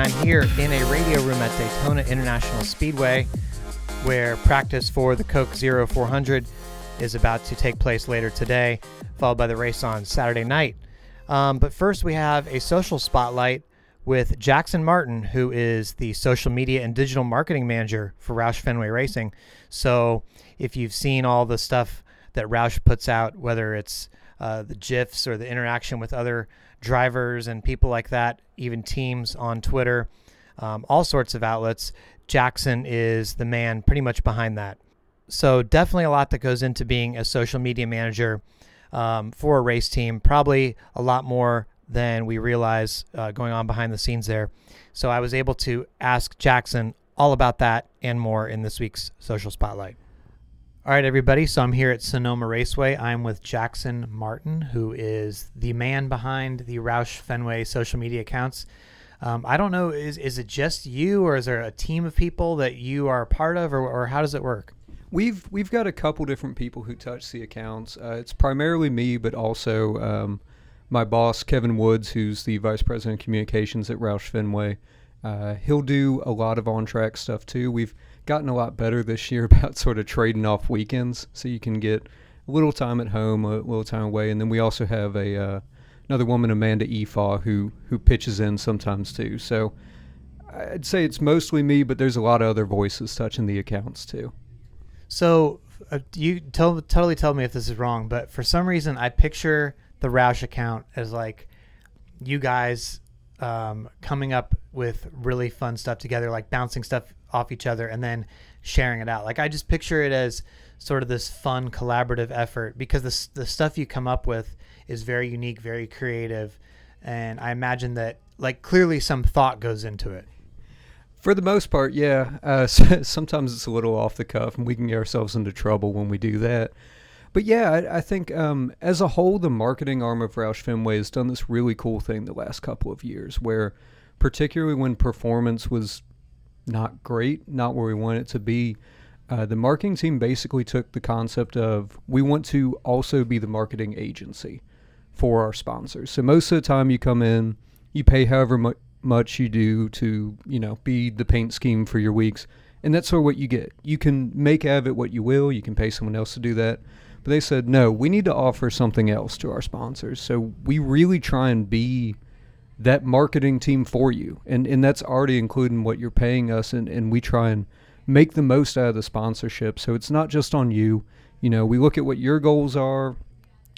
and I'm here in a radio room at Daytona International Speedway where practice for the Coke Zero 400 is about to take place later today, followed by the race on Saturday night. Um, but first, we have a social spotlight with Jackson Martin, who is the social media and digital marketing manager for Roush Fenway Racing. So, if you've seen all the stuff that Roush puts out, whether it's uh, the GIFs or the interaction with other drivers and people like that, even teams on Twitter, um, all sorts of outlets, Jackson is the man pretty much behind that. So, definitely a lot that goes into being a social media manager um, for a race team, probably a lot more than we realize uh, going on behind the scenes there. So, I was able to ask Jackson all about that and more in this week's Social Spotlight. All right, everybody. So I'm here at Sonoma Raceway. I'm with Jackson Martin, who is the man behind the Roush Fenway social media accounts. Um, I don't know, is, is it just you, or is there a team of people that you are a part of, or, or how does it work? We've we've got a couple different people who touch the accounts. Uh, it's primarily me, but also um, my boss Kevin Woods, who's the vice president of communications at Roush Fenway. Uh, he'll do a lot of on-track stuff too. We've gotten a lot better this year about sort of trading off weekends, so you can get a little time at home, a little time away, and then we also have a uh, another woman, Amanda Efaw, who who pitches in sometimes too. So I'd say it's mostly me, but there's a lot of other voices touching the accounts too. So uh, you tell, totally tell me if this is wrong, but for some reason I picture the Roush account as like you guys um, coming up with really fun stuff together, like bouncing stuff off each other and then sharing it out. Like I just picture it as sort of this fun collaborative effort because the the stuff you come up with is very unique, very creative, and I imagine that like clearly some thought goes into it. For the most part, yeah. Uh, sometimes it's a little off the cuff, and we can get ourselves into trouble when we do that. But yeah, I, I think um, as a whole, the marketing arm of Roush Fenway has done this really cool thing the last couple of years, where particularly when performance was not great, not where we want it to be. Uh, the marketing team basically took the concept of we want to also be the marketing agency for our sponsors. So most of the time you come in, you pay however mu- much you do to, you know, be the paint scheme for your weeks. And that's sort of what you get. You can make out of it what you will. You can pay someone else to do that. But they said, no, we need to offer something else to our sponsors. So we really try and be – that marketing team for you. And and that's already including what you're paying us and, and we try and make the most out of the sponsorship. So it's not just on you. You know, we look at what your goals are,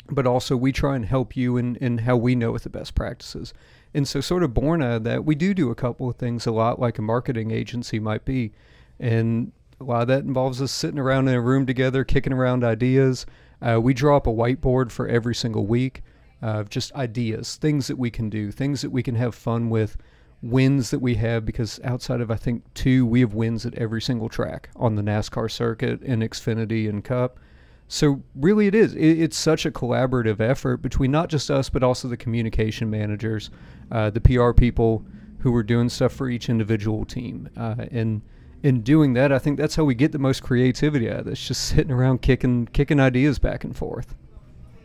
but also we try and help you in, in how we know what the best practices. And so sort of born out of that, we do do a couple of things a lot like a marketing agency might be. And a lot of that involves us sitting around in a room together, kicking around ideas. Uh, we draw up a whiteboard for every single week just ideas, things that we can do, things that we can have fun with, wins that we have. Because outside of I think two, we have wins at every single track on the NASCAR circuit and Xfinity and Cup. So really, it is. it's such a collaborative effort between not just us, but also the communication managers, uh, the PR people who are doing stuff for each individual team, uh, and in doing that, I think that's how we get the most creativity out of this. Just sitting around kicking kicking ideas back and forth.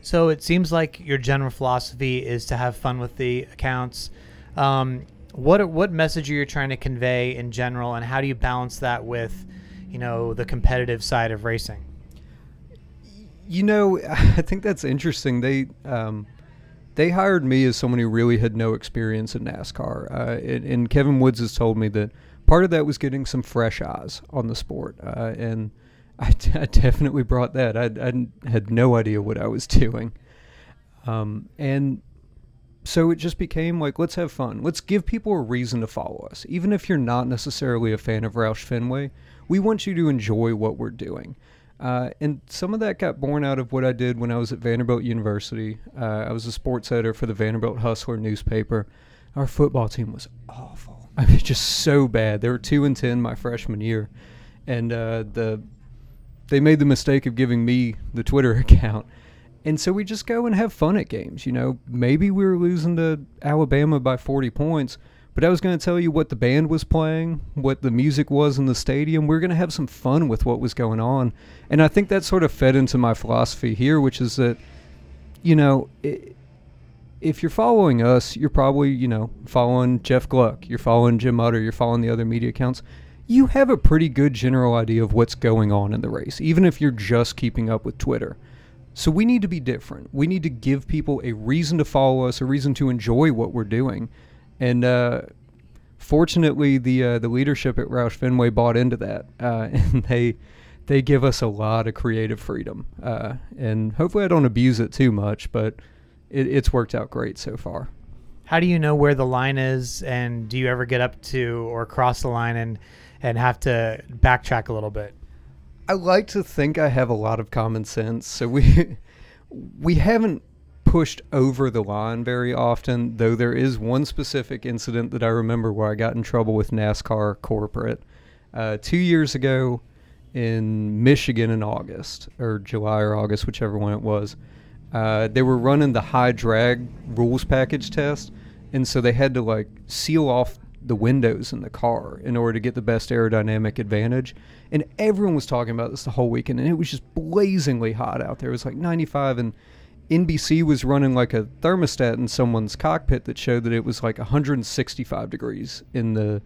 So it seems like your general philosophy is to have fun with the accounts. Um, what what message are you trying to convey in general, and how do you balance that with, you know, the competitive side of racing? You know, I think that's interesting. They um, they hired me as someone who really had no experience in NASCAR, uh, and, and, Kevin Woods has told me that part of that was getting some fresh eyes on the sport, uh, and I, definitely brought that. I, I, had no idea what I was doing. Um, and so it just became like, let's have fun. Let's give people a reason to follow us. Even if you're not necessarily a fan of Roush Fenway, we want you to enjoy what we're doing. Uh, and some of that got born out of what I did when I was at Vanderbilt University. Uh, I was a sports editor for the Vanderbilt Hustler newspaper. Our football team was awful. I mean, just so bad. They were two and ten my freshman year, and uh, the they made the mistake of giving me the Twitter account. And so we just go and have fun at games. You know, maybe we were losing to Alabama by 40 points, but I was going to tell you what the band was playing, what the music was in the stadium. We are going to have some fun with what was going on. And I think that sort of fed into my philosophy here, which is that you know, i if you're following us, you're probably, you know, following Jeff Gluck, you're following Jim Utter, you're following the other media accounts. You have a pretty good general idea of what's going on in the race, even if you're just keeping up with Twitter. So we need to be different. We need to give people a reason to follow us, a reason to enjoy what we're doing. And uh, fortunately, the uh, the leadership at Roush Fenway bought into that, uh, and they they give us a lot of creative freedom. Uh, and hopefully, I don't abuse it too much, but it, it's worked out great so far. How do you know where the line is, and do you ever get up to or cross the line and and have to backtrack a little bit? I like to think I have a lot of common sense, so we we haven't pushed over the line very often. Though there is one specific incident that I remember where I got in trouble with NASCAR corporate uh, two years ago in Michigan in August or July or August, whichever one it was. Uh, they were running the high drag rules package test, and so they had to like seal off the windows in the car in order to get the best aerodynamic advantage. And everyone was talking about this the whole weekend, and it was just blazingly hot out there. It was like 95, and NBC was running like a thermostat in someone's cockpit that showed that it was like 165 degrees in the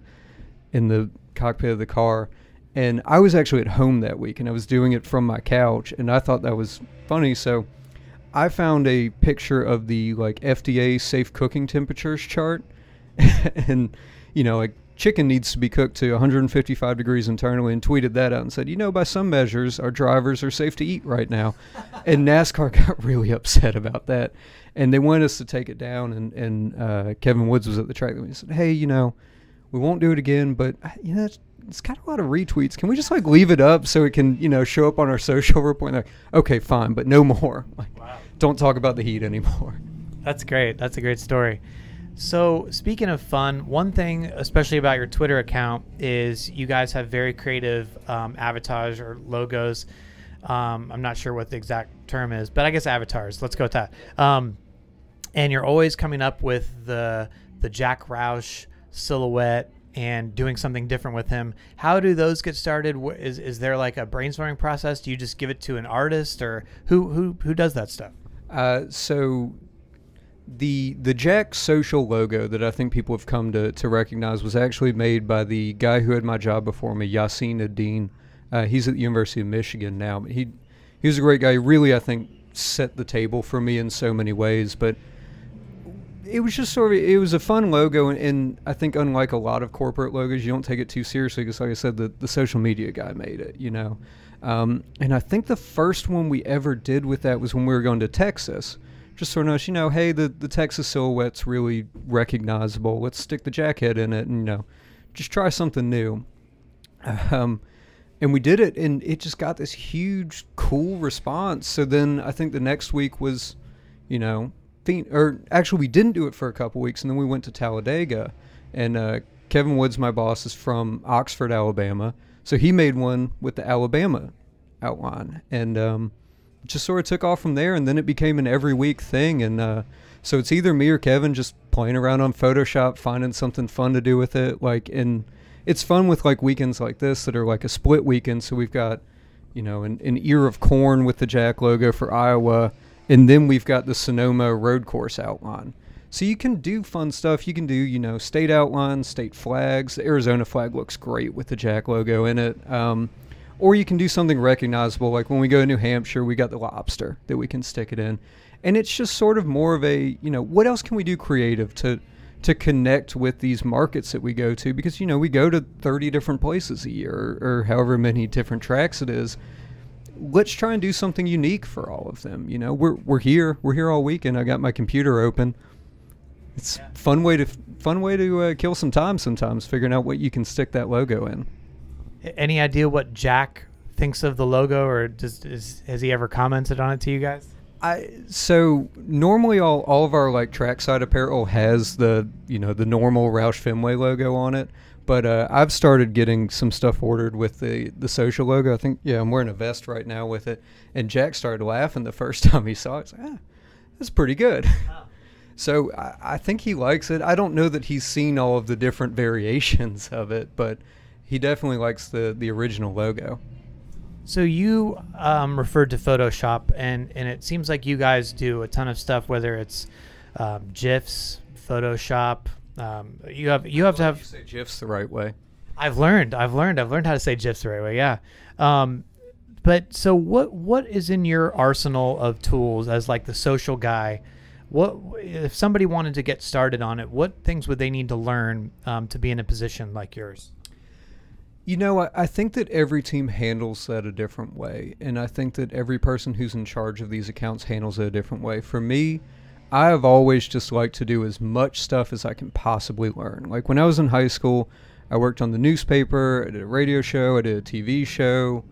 in the cockpit of the car. And I was actually at home that week, and I was doing it from my couch, and I thought that was funny. So I found a picture of the like FDA safe cooking temperatures chart, and you know, like chicken needs to be cooked to 155 degrees internally, and tweeted that out and said, you know, by some measures, our drivers are safe to eat right now, and NASCAR got really upset about that, and they wanted us to take it down, and and uh, Kevin Woods was at the track, and he said, hey, you know, we won't do it again, but uh, you know. It's, it's got a lot of retweets. Can we just like leave it up so it can, you know, show up on our social report? like, okay, fine, but no more. Like, wow. don't talk about the heat anymore. That's great. That's a great story. So, speaking of fun, one thing, especially about your Twitter account, is you guys have very creative um, avatars or logos. Um, I'm not sure what the exact term is, but I guess avatars. Let's go with that. Um, and you're always coming up with the the Jack Roush silhouette and doing something different with him. How do those get started? Is is there like a brainstorming process? Do you just give it to an artist, or who who who does that stuff? Uh, so the the Jack social logo that I think people have come to, to recognize was actually made by the guy who had my job before me, Yasin Adine. Uh, he's at the University of Michigan now. He he was a great guy. He really, I think, set the table for me in so many ways. But it was just sort of it was a fun logo and, and, i think unlike a lot of corporate logos you don't take it too seriously because like i said the, the social media guy made it you know um, and i think the first one we ever did with that was when we were going to texas just sort of you know hey the, the texas silhouette's really recognizable. Let's stick the jacket in it and you know just try something new. Um, and we did it and it just got this huge cool response. So then i think the next week was you know or actually we didn't do it for a couple weeks, and then we went to Talladega, and uh, Kevin Woods, my boss, is from Oxford, Alabama, so he made one with the Alabama outline, and um, just sort of took off from there, and then it became an every week thing, and uh, so it's either me or Kevin just playing around on Photoshop, finding something fun to do with it, like and it's fun with like weekends like this that are like a split weekend. So we've got, you know, an, an ear of corn with the Jack logo for Iowa and then we've got the Sonoma road course outline. So you can do fun stuff. You can do, you know, state outlines, state flags. The Arizona flag looks great with the Jack logo in it. Um, or you can do something recognizable, like when we go to New Hampshire, we got the lobster that we can stick it in. And it's just sort of more of a, you know, what else can we do creative to to connect with these markets that we go to? Because you know we go to 30 different places a year, or, or however many different tracks it is let's try and do something unique for all of them. You know, we're we're here, we're here all week, and I got my computer open. It's yeah. fun way to fun way to uh, kill some time sometimes, figuring out what you can stick that logo in. Any idea what Jack thinks of the logo, or does is, has he ever commented on it to you guys? I so normally all, all of our like trackside apparel has the you know the normal Roush Fenway logo on it. But uh, I've started getting some stuff ordered with the, the social logo. I think, yeah, I'm wearing a vest right now with it. And Jack started laughing the first time he saw it. He's like, ah, that's pretty good. So I, I, think he likes it. I don't know that he's seen all of the different variations of it, but he definitely likes the, the original logo. So you um, referred to Photoshop, and and it seems like you guys do a ton of stuff, whether it's um, GIFs, Photoshop. Um, you have you have to have. You say GIFs the right way. I've learned. I've learned. I've learned how to say GIFs the right way. Yeah. Um, but so what? What is in your arsenal of tools as like the social guy? What if somebody wanted to get started on it? What things would they need to learn um, to be in a position like yours? You know, I, I think that every team handles that a different way. And I think that every person who's in charge of these accounts handles it a different way. For me, I have always just liked to do as much stuff as I can possibly learn. Like when I was in high school, I worked on the newspaper, I did a radio show, I did a TV show.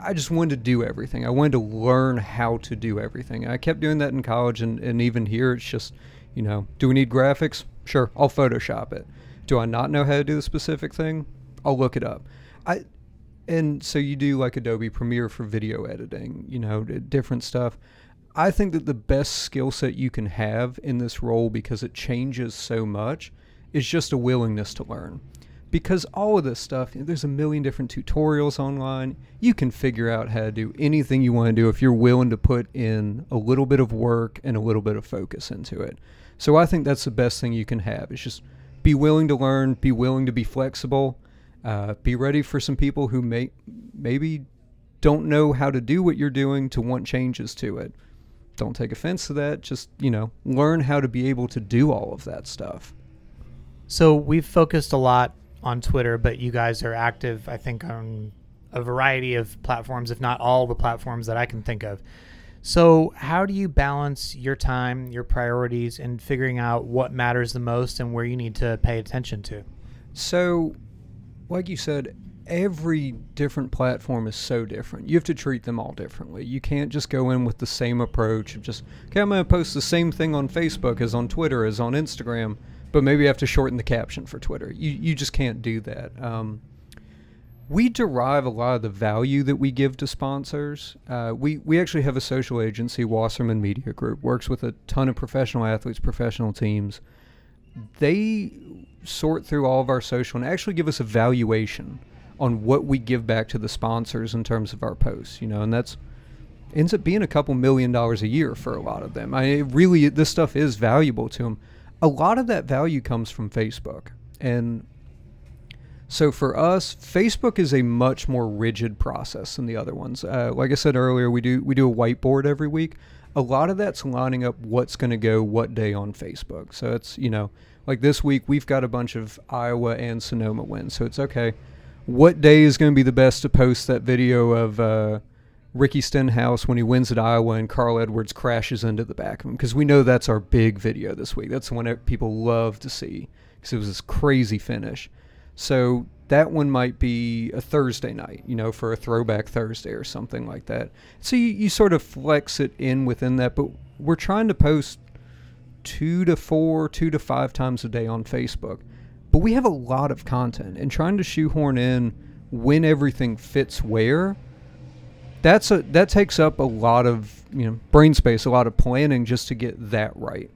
I just wanted to do everything. I wanted to learn how to do everything. I kept doing that in college and, and even here it's just, you know, do we need graphics? Sure, I'll Photoshop it. Do I not know how to do the specific thing? I'll look it up. I and so you do like Adobe Premiere for video editing, you know, different stuff. I think that the best skill set you can have in this role because it changes so much is just a willingness to learn. Because all of this stuff, there's a million different tutorials online. You can figure out how to do anything you want to do if you're willing to put in a little bit of work and a little bit of focus into it. So I think that's the best thing you can have. Is just be willing to learn, be willing to be flexible, uh, be ready for some people who may maybe don't know how to do what you're doing to want changes to it. Don't take offense to that. Just you know, learn how to be able to do all of that stuff. So we've focused a lot on Twitter, but you guys are active, I think, on a variety of platforms, if not all the platforms that I can think of. So, how do you balance your time, your priorities, and figuring out what matters the most and where you need to pay attention to? So, like you said, every different platform is so different. You have to treat them all differently. You can't just go in with the same approach of just, okay, I'm going to post the same thing on Facebook as on Twitter as on Instagram, but maybe I have to shorten the caption for Twitter. You, you just can't do that. Um, we derive a lot of the value that we give to sponsors. Uh, we, we actually have a social agency, Wasserman Media Group, works with a ton of professional athletes, professional teams. They sort through all of our social and actually give us a valuation on what we give back to the sponsors in terms of our posts, you know, and that's ends up being a couple million dollars a year for a lot of them. I really, this stuff is valuable to them. A lot of that value comes from Facebook. And so for us, Facebook is a much more rigid process than the other ones. Uh, like I said earlier, we do we do a whiteboard every week. A lot of that's lining up what's going to go what day on Facebook. So it's you know like this week we've got a bunch of Iowa and Sonoma wins. So it's okay. What day is going to be the best to post that video of uh, Ricky Stenhouse when he wins at Iowa and Carl Edwards crashes into the back of him? Because we know that's our big video this week. That's the one that people love to see because it was this crazy finish. So that one might be a Thursday night, you know, for a throwback Thursday or something like that. So you, you sort of flex it in within that, but we're trying to post two to four, two to five times a day on Facebook. But we have a lot of content and trying to shoehorn in when everything fits where that's a that takes up a lot of you know brain space, a lot of planning just to get that right.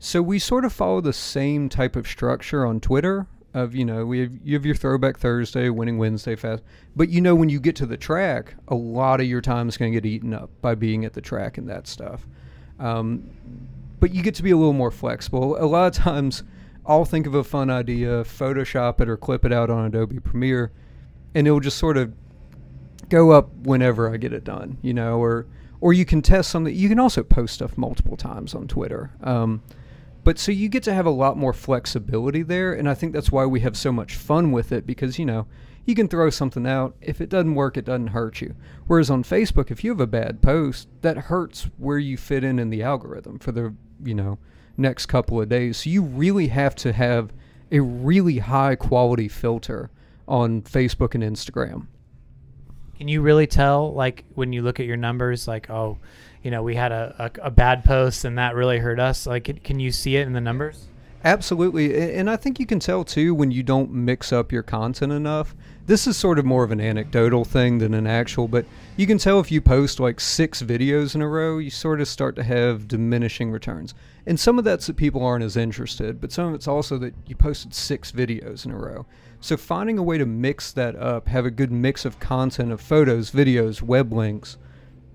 So we sort of follow the same type of structure on Twitter of you know we have, you have your throwback Thursday, winning Wednesday fast, but you know when you get to the track, a lot of your time is going to get eaten up by being at the track and that stuff. Um, but you get to be a little more flexible. A lot of times, I'll think of a fun idea, Photoshop it or clip it out on Adobe Premiere, and it'll just sort of go up whenever I get it done, you know, or or you can test something. You can also post stuff multiple times on Twitter. Um, but so you get to have a lot more flexibility there, and I think that's why we have so much fun with it because you know you can throw something out. If it doesn't work, it doesn't hurt you. Whereas on Facebook, if you have a bad post, that hurts where you fit in in the algorithm for the you know next couple of days. So you really have to have a really high quality filter on Facebook and Instagram. Can you really tell, like, when you look at your numbers, like, oh, you know, we had a, a, a bad post and that really hurt us? Like, can you see it in the numbers? Absolutely. And I think you can tell too when you don't mix up your content enough. This is sort of more of an anecdotal thing than an actual, but you can tell if you post like six videos in a row, you sort of start to have diminishing returns. And some of that's that people aren't as interested, but some of it's also that you posted six videos in a row. So finding a way to mix that up, have a good mix of content of photos, videos, web links,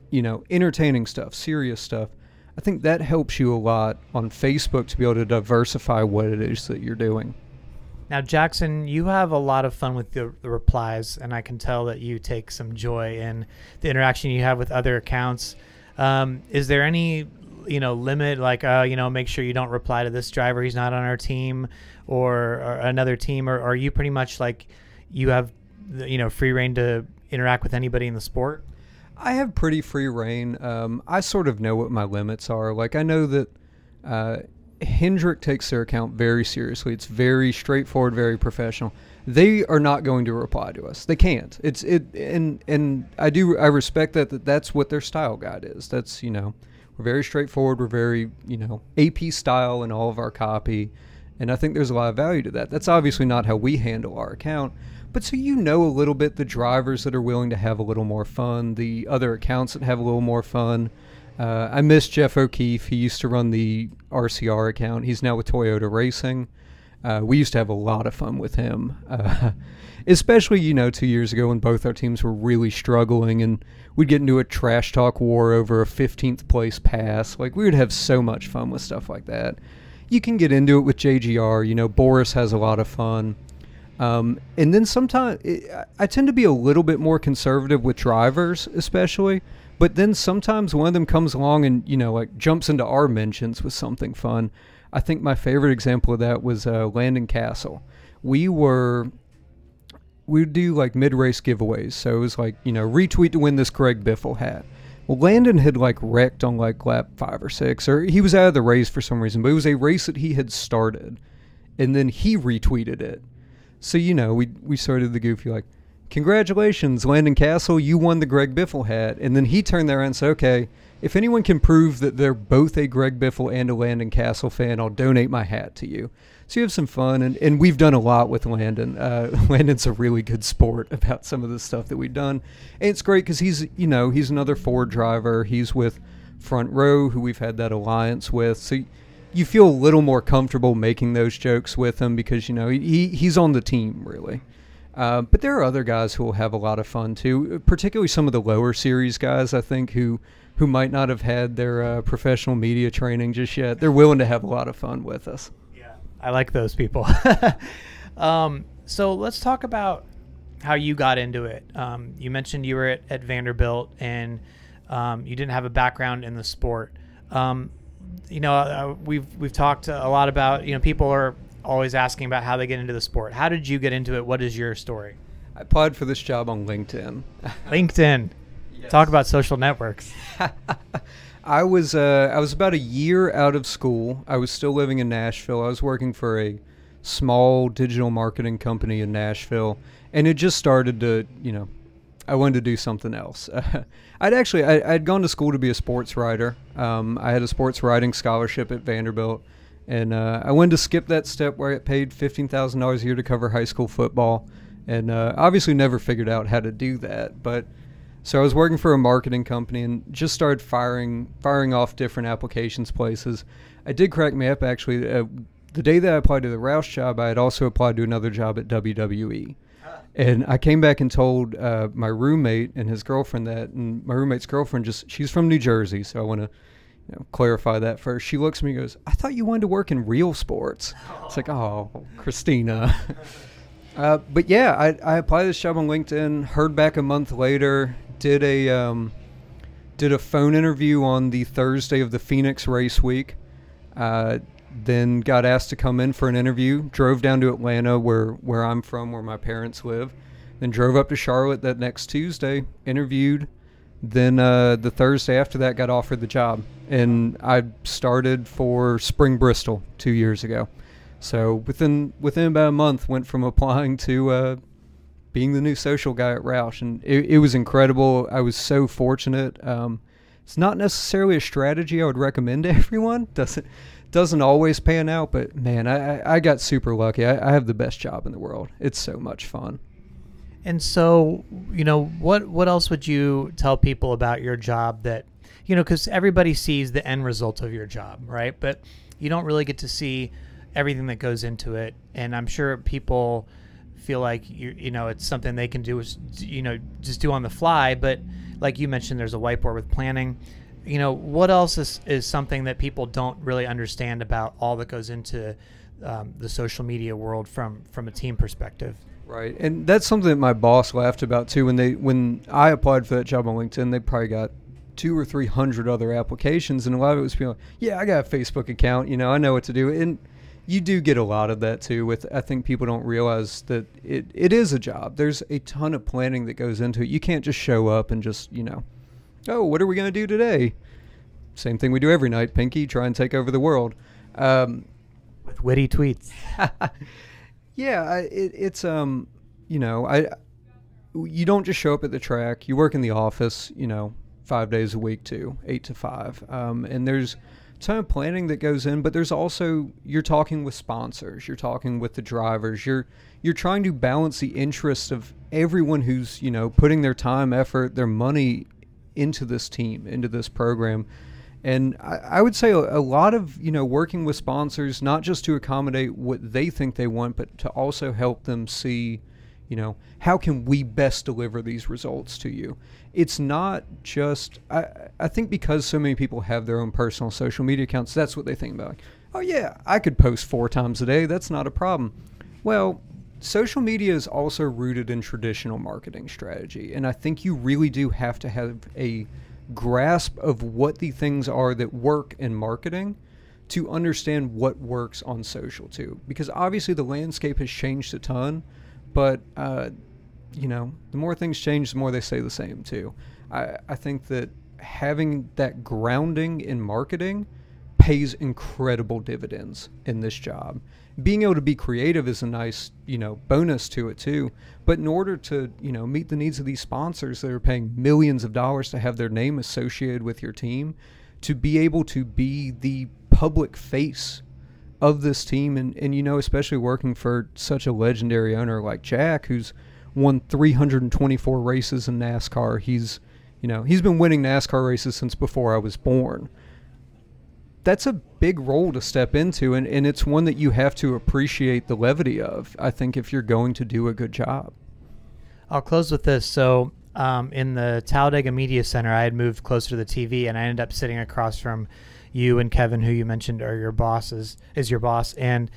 you know, entertaining stuff, serious stuff. I think that helps you a lot on Facebook to be able to diversify what it is that you're doing. Now, Jackson, you have a lot of fun with the, the, replies, and I can tell that you take some joy in the interaction you have with other accounts. Um, is there any, you know, limit like, uh, you know, make sure you don't reply to this driver; he's not on our team, or, or another team, or, or are you pretty much like you have, you know, free reign to interact with anybody in the sport? I have pretty free reign. Um, I sort of know what my limits are. Like I know that uh, Hendrick takes their account very seriously. It's very straightforward, very professional. They are not going to reply to us. They can't. It's it and and I do I respect that, that that's what their style guide is. That's you know we're very straightforward. We're very you know AP style in all of our copy, and I think there's a lot of value to that. That's obviously not how we handle our account. But so you know a little bit the drivers that are willing to have a little more fun, the other accounts that have a little more fun. Uh, I miss Jeff O'Keefe. He used to run the RCR account. He's now with Toyota Racing. Uh, we used to have a lot of fun with him, uh, especially you know two years ago when both our teams were really struggling, and we'd get into a trash talk war over a 15th place pass. Like we would have so much fun with stuff like that. You can get into it with JGR. You know, Boris has a lot of fun. Um, and then sometimes I tend to be a little bit more conservative with drivers, especially. But then sometimes one of them comes along and you know like jumps into our mentions with something fun. I think my favorite example of that was uh, Landon Cassill. We were we do like mid race giveaways, so it was like you know retweet to win this Greg Biffle hat. Well, Landon had like wrecked on like lap five or six, or he was out of the race for some reason, but it was a race that he had started, and then he retweeted it so you know, we we started the goofy like, "Congratulations, Landon Cassill, you won the Greg Biffle hat." And then he turned there and said, "Okay, if anyone can prove that they're both a Greg Biffle and a Landon Cassill fan, I'll donate my hat to you." So you have some fun, and, and we've done a lot with Landon. Uh, Landon's a really good sport about some of the stuff that we've done, and it's great because he's you know he's another Ford driver. He's with Front Row, who we've had that alliance with. So you feel a little more comfortable making those jokes with him because you know he he's on the team really. Uh, but there are other guys who will have a lot of fun too, particularly some of the lower series guys. I think who who might not have had their uh, professional media training just yet. They're willing to have a lot of fun with us. Yeah, I like those people. um, so let's talk about how you got into it. Um, you mentioned you were at, at Vanderbilt and um, you didn't have a background in the sport. Um, you know, uh, we've we've talked a lot about you know people are always asking about how they get into the sport. How did you get into it? What is your story? I applied for this job on LinkedIn. LinkedIn. Yes. Talk about social networks. I was uh, I was about a year out of school. I was still living in Nashville. I was working for a small digital marketing company in Nashville, and it just started to you know I wanted to do something else. I'd actually I'd gone to school to be a sports writer. Um, I had a sports writing scholarship at Vanderbilt, and uh, I wanted to skip that step where I paid fifteen thousand dollars a year to cover high school football, and uh, obviously never figured out how to do that. But so I was working for a marketing company and just started firing firing off different applications places. I did crack me up actually. Uh, the day that I applied to the Roush job, I had also applied to another job at WWE. And I came back and told uh, my roommate and his girlfriend that, and my roommate's girlfriend just, she's from New Jersey, so I want to you know, clarify that first. She looks at me and goes, I thought you wanted to work in real sports. It's like, oh, Christina. uh, but yeah, I, I applied this job on LinkedIn, heard back a month later, did a, um, did a phone interview on the Thursday of the Phoenix race week. Uh, then got asked to come in for an interview. Drove down to Atlanta, where where I'm from, where my parents live. Then drove up to Charlotte that next Tuesday. Interviewed. Then uh, the Thursday after that, got offered the job, and I started for Spring Bristol two years ago. So within within about a month, went from applying to uh, being the new social guy at Roush, and it, it was incredible. I was so fortunate. Um, it's not necessarily a strategy I would recommend to everyone. Doesn't doesn't always pan out, but man, I, I got super lucky. I, I have the best job in the world. It's so much fun. And so, you know, what what else would you tell people about your job that, you know, because everybody sees the end result of your job, right? But you don't really get to see everything that goes into it. And I'm sure people feel like you you know it's something they can do you know just do on the fly. But like you mentioned, there's a whiteboard with planning. You know what else is is something that people don't really understand about all that goes into um, the social media world from from a team perspective. Right, and that's something that my boss laughed about too. When they when I applied for that job on LinkedIn, they probably got two or three hundred other applications, and a lot of it was people, like, yeah, I got a Facebook account, you know, I know what to do, and you do get a lot of that too. With I think people don't realize that it, it is a job. There's a ton of planning that goes into it. You can't just show up and just you know, oh, what are we gonna do today? Same thing we do every night. Pinky, try and take over the world. Um, with witty tweets. yeah, I, it, it's um, you know, I you don't just show up at the track. You work in the office, you know, five days a week too, eight to five. Um, and there's a ton of planning that goes in, but there's also you're talking with sponsors, you're talking with the drivers, you're you're trying to balance the interests of everyone who's you know putting their time, effort, their money into this team, into this program. And I, I would say a, a, lot of you know working with sponsors, not just to accommodate what they think they want, but to also help them see, you know, how can we best deliver these results to you. It's not just I, I think because so many people have their own personal social media accounts, that's what they think about. Like, oh yeah, I could post four times a day. That's not a problem. Well, social media is also rooted in traditional marketing strategy, and I think you really do have to have a grasp of what the things are that work in marketing to understand what works on social too. Because obviously the landscape has changed a ton, but uh, you know, the more things change, the more they stay the same too. I, I think that having that grounding in marketing pays incredible dividends in this job. Being able to be creative is a nice, you know, bonus to it too. But in order to, you know, meet the needs of these sponsors that are paying millions of dollars to have their name associated with your team, to be able to be the public face of this team and, and you know, especially working for such a legendary owner like Jack who's won 324 races in NASCAR. He's, you know, he's been winning NASCAR races since before I was born. That's a big role to step into, and, and it's one that you have to appreciate the levity of, I think, if you're going to do a good job. I'll close with this. So, um, in the Talladega Media Center, I had moved closer to the TV, and I ended up sitting across from you and Kevin, who you mentioned are your bosses, is your boss, and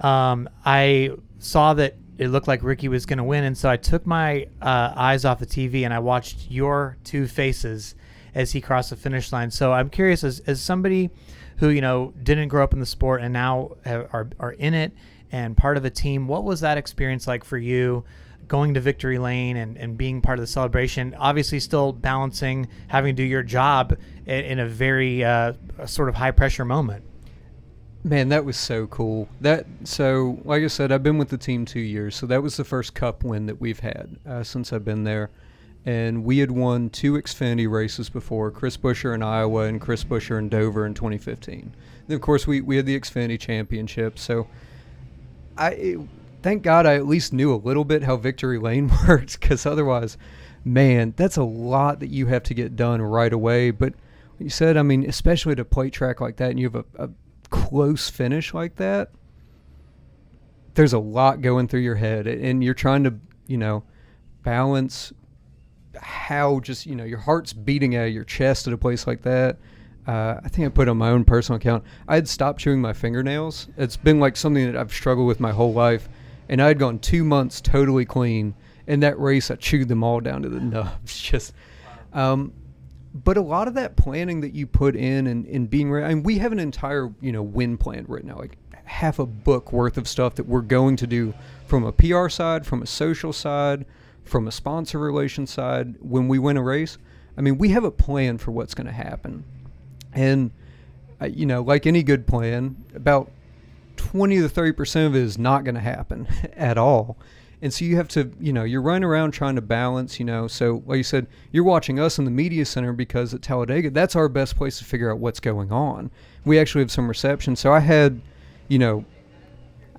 um, I saw that it looked like Ricky was going to win, and so I took my uh, eyes off the TV and I watched your two faces as he crossed the finish line. So I'm curious, as, as somebody who you know didn't grow up in the sport and now have, are are in it and part of the team, what was that experience like for you? Going to victory lane and, and being part of the celebration, obviously still balancing having to do your job in, in a very uh, sort of high pressure moment. Man, that was so cool. That so, like I said, I've been with the team two years, so that was the first Cup win that we've had uh, since I've been there. And we had won two Xfinity races before: Chris Buescher in Iowa and Chris Buescher in Dover in 2015. Then, of course, we we had the Xfinity Championship. So, I thank God I at least knew a little bit how victory lane works, because otherwise, man, that's a lot that you have to get done right away. But you said, I mean, especially at a plate track like that, and you have a, a close finish like that, there's a lot going through your head, and you're trying to, you know, balance how just you know your heart's beating out of your chest at a place like that. Uh, I think I put on my own personal account. I had stopped chewing my fingernails. It's been like something that I've struggled with my whole life, and I had gone two months totally clean. In that race, I chewed them all down to the nubs. Just, um, but a lot of that planning that you put in and, and being ready, I mean, we have an entire, you know, win plan right now, like half a book worth of stuff that we're going to do from a PR side, from a social side, from a sponsor relation side when we win a race. I mean, we have a plan for what's going to happen. And, uh, you know, like any good plan, about 20 to 30% of it is not going to happen at all. And so you have to, you know, you're running around trying to balance, you know. So, like you said, you're watching us in the media center because at Talladega, that's our best place to figure out what's going on. We actually have some reception. So I had, you know,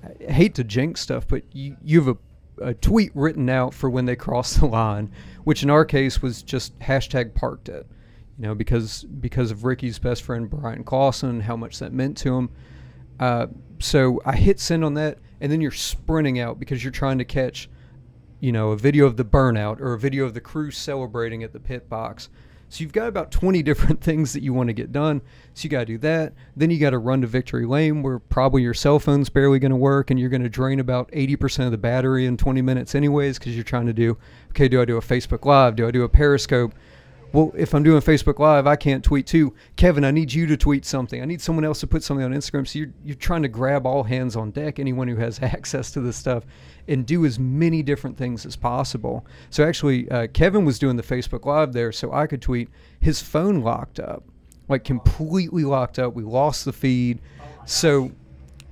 I hate to jinx stuff, but you, you have a, a tweet written out for when they cross the line, which in our case was just hashtag parked it, you know, because because of Ricky's best friend Bryan Clauson and how much that meant to him. Uh, so I hit send on that and then you're sprinting out because you're trying to catch, you know, a video of the burnout or a video of the crew celebrating at the pit box. So you've got about 20 different things that you want to get done. So you got to do that. Then you got to run to victory lane where probably your cell phone's barely going to work and you're going to drain about 80% of the battery in 20 minutes anyways because you're trying to do, okay, do I do a Facebook Live? Do I do a Periscope? Well, if I'm doing Facebook Live, I can't tweet too. Kevin, I need you to tweet something. I need someone else to put something on Instagram. So you're, you're trying to grab all hands on deck, anyone who has access to this stuff, and do as many different things as possible. So actually, uh, Kevin was doing the Facebook Live there, so I could tweet. His phone locked up, like completely locked up. We lost the feed. So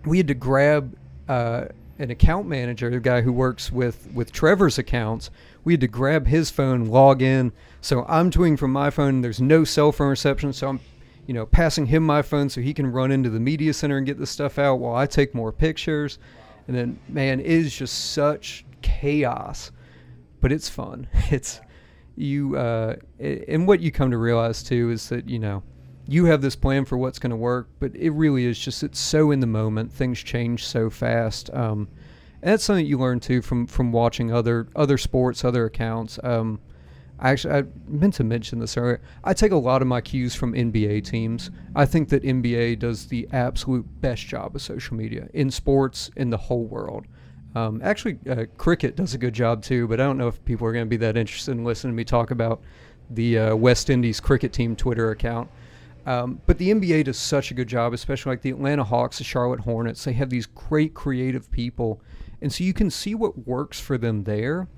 we had to grab uh, an account manager, the guy who works with, with Trevor's accounts. We had to grab his phone, log in so I'm tweeting from my phone. There's no cell phone reception, so I'm, you know, passing him my phone so he can run into the media center and get the stuff out while I take more pictures. And then, man, it is just such chaos, but it's fun. It's you, uh, and what you come to realize too is that you know you have this plan for what's going to work, but it really is just it's so in the moment. Things change so fast. Um, and that's something you learn too from from watching other other sports, other accounts. Um, I actually I meant to mention this earlier. I take a lot of my cues from NBA teams. I think that NBA does the absolute best job of social media in sports in the whole world. Um, actually, uh, cricket does a good job too, but I don't know if people are going to be that interested in listening to me talk about the uh, West Indies cricket team Twitter account. Um, but the NBA does such a good job, especially like the Atlanta Hawks, the Charlotte Hornets. They have these great creative people, and so you can see what works for them there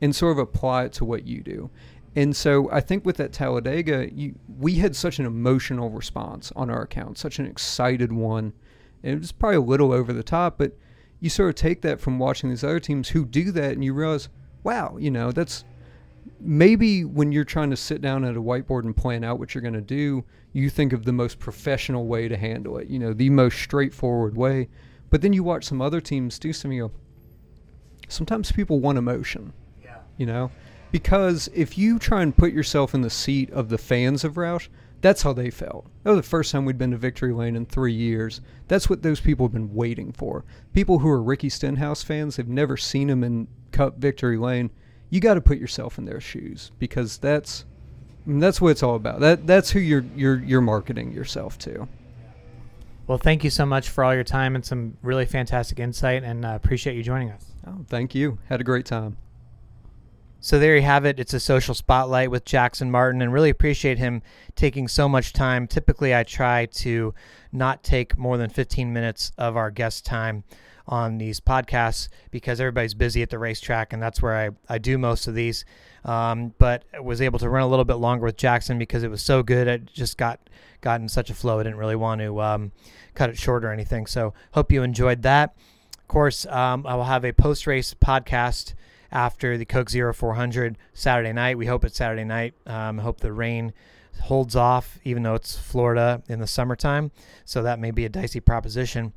and sort of apply it to what you do. And so I think with that Talladega, you, we had such an emotional response on our account, such an excited one. And it was probably a little over the top, but you sort of take that from watching these other teams who do that and you realize, wow, you know, that's maybe when you're trying to sit down at a whiteboard and plan out what you're going to do, you think of the most professional way to handle it, you know, the most straightforward way. But then you watch some other teams do something, you go, sometimes people want emotion you know? Because if you try and put yourself in the seat of the fans of Roush, that's how they felt. That was the first time we'd been to Victory Lane in three years. That's what those people have been waiting for. People who are Ricky Stenhouse fans, they've never seen him in Cup Victory Lane. You got to put yourself in their shoes because that's I mean, that's what it's all about. That that's who you're you're you're marketing yourself to. Well, thank you so much for all your time and some really fantastic insight, and uh, appreciate you joining us. Oh, thank you. Had a great time. So there you have it. It's a social spotlight with Jackson Martin, and really appreciate him taking so much time. Typically, I try to not take more than 15 minutes of our guest time on these podcasts because everybody's busy at the racetrack, and that's where I, I do most of these. Um, but I was able to run a little bit longer with Jackson because it was so good. It just got got in such a flow. I didn't really want to um, cut it short or anything. So hope you enjoyed that. Of course, um, I will have a post race podcast after the Coke Zero 400 Saturday night. We hope it's Saturday night. Um, hope the rain holds off, even though it's Florida in the summertime. So that may be a dicey proposition.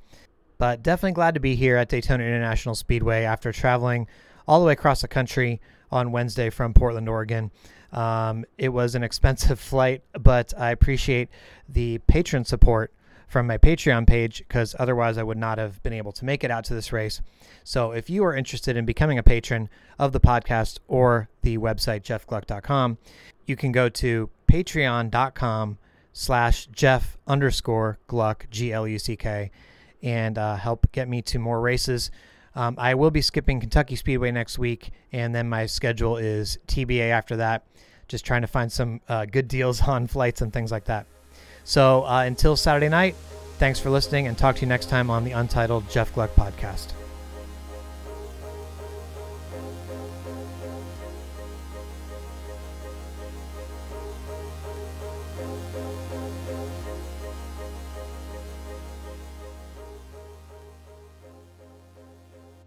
But definitely glad to be here at Daytona International Speedway after traveling all the way across the country on Wednesday from Portland, Oregon. Um, it was an expensive flight, but I appreciate the patron support from my Patreon page because otherwise I would not have been able to make it out to this race. So if you are interested in becoming a patron of the podcast or the website jeffgluck.com, you can go to patreon.com slash jeff underscore gluck g-l-u-c-k and uh, help get me to more races um, i will be skipping kentucky speedway next week and then my schedule is tba after that just trying to find some uh, good deals on flights and things like that so uh, until Saturday night, thanks for listening and talk to you next time on the Untitled Jeff Gluck podcast.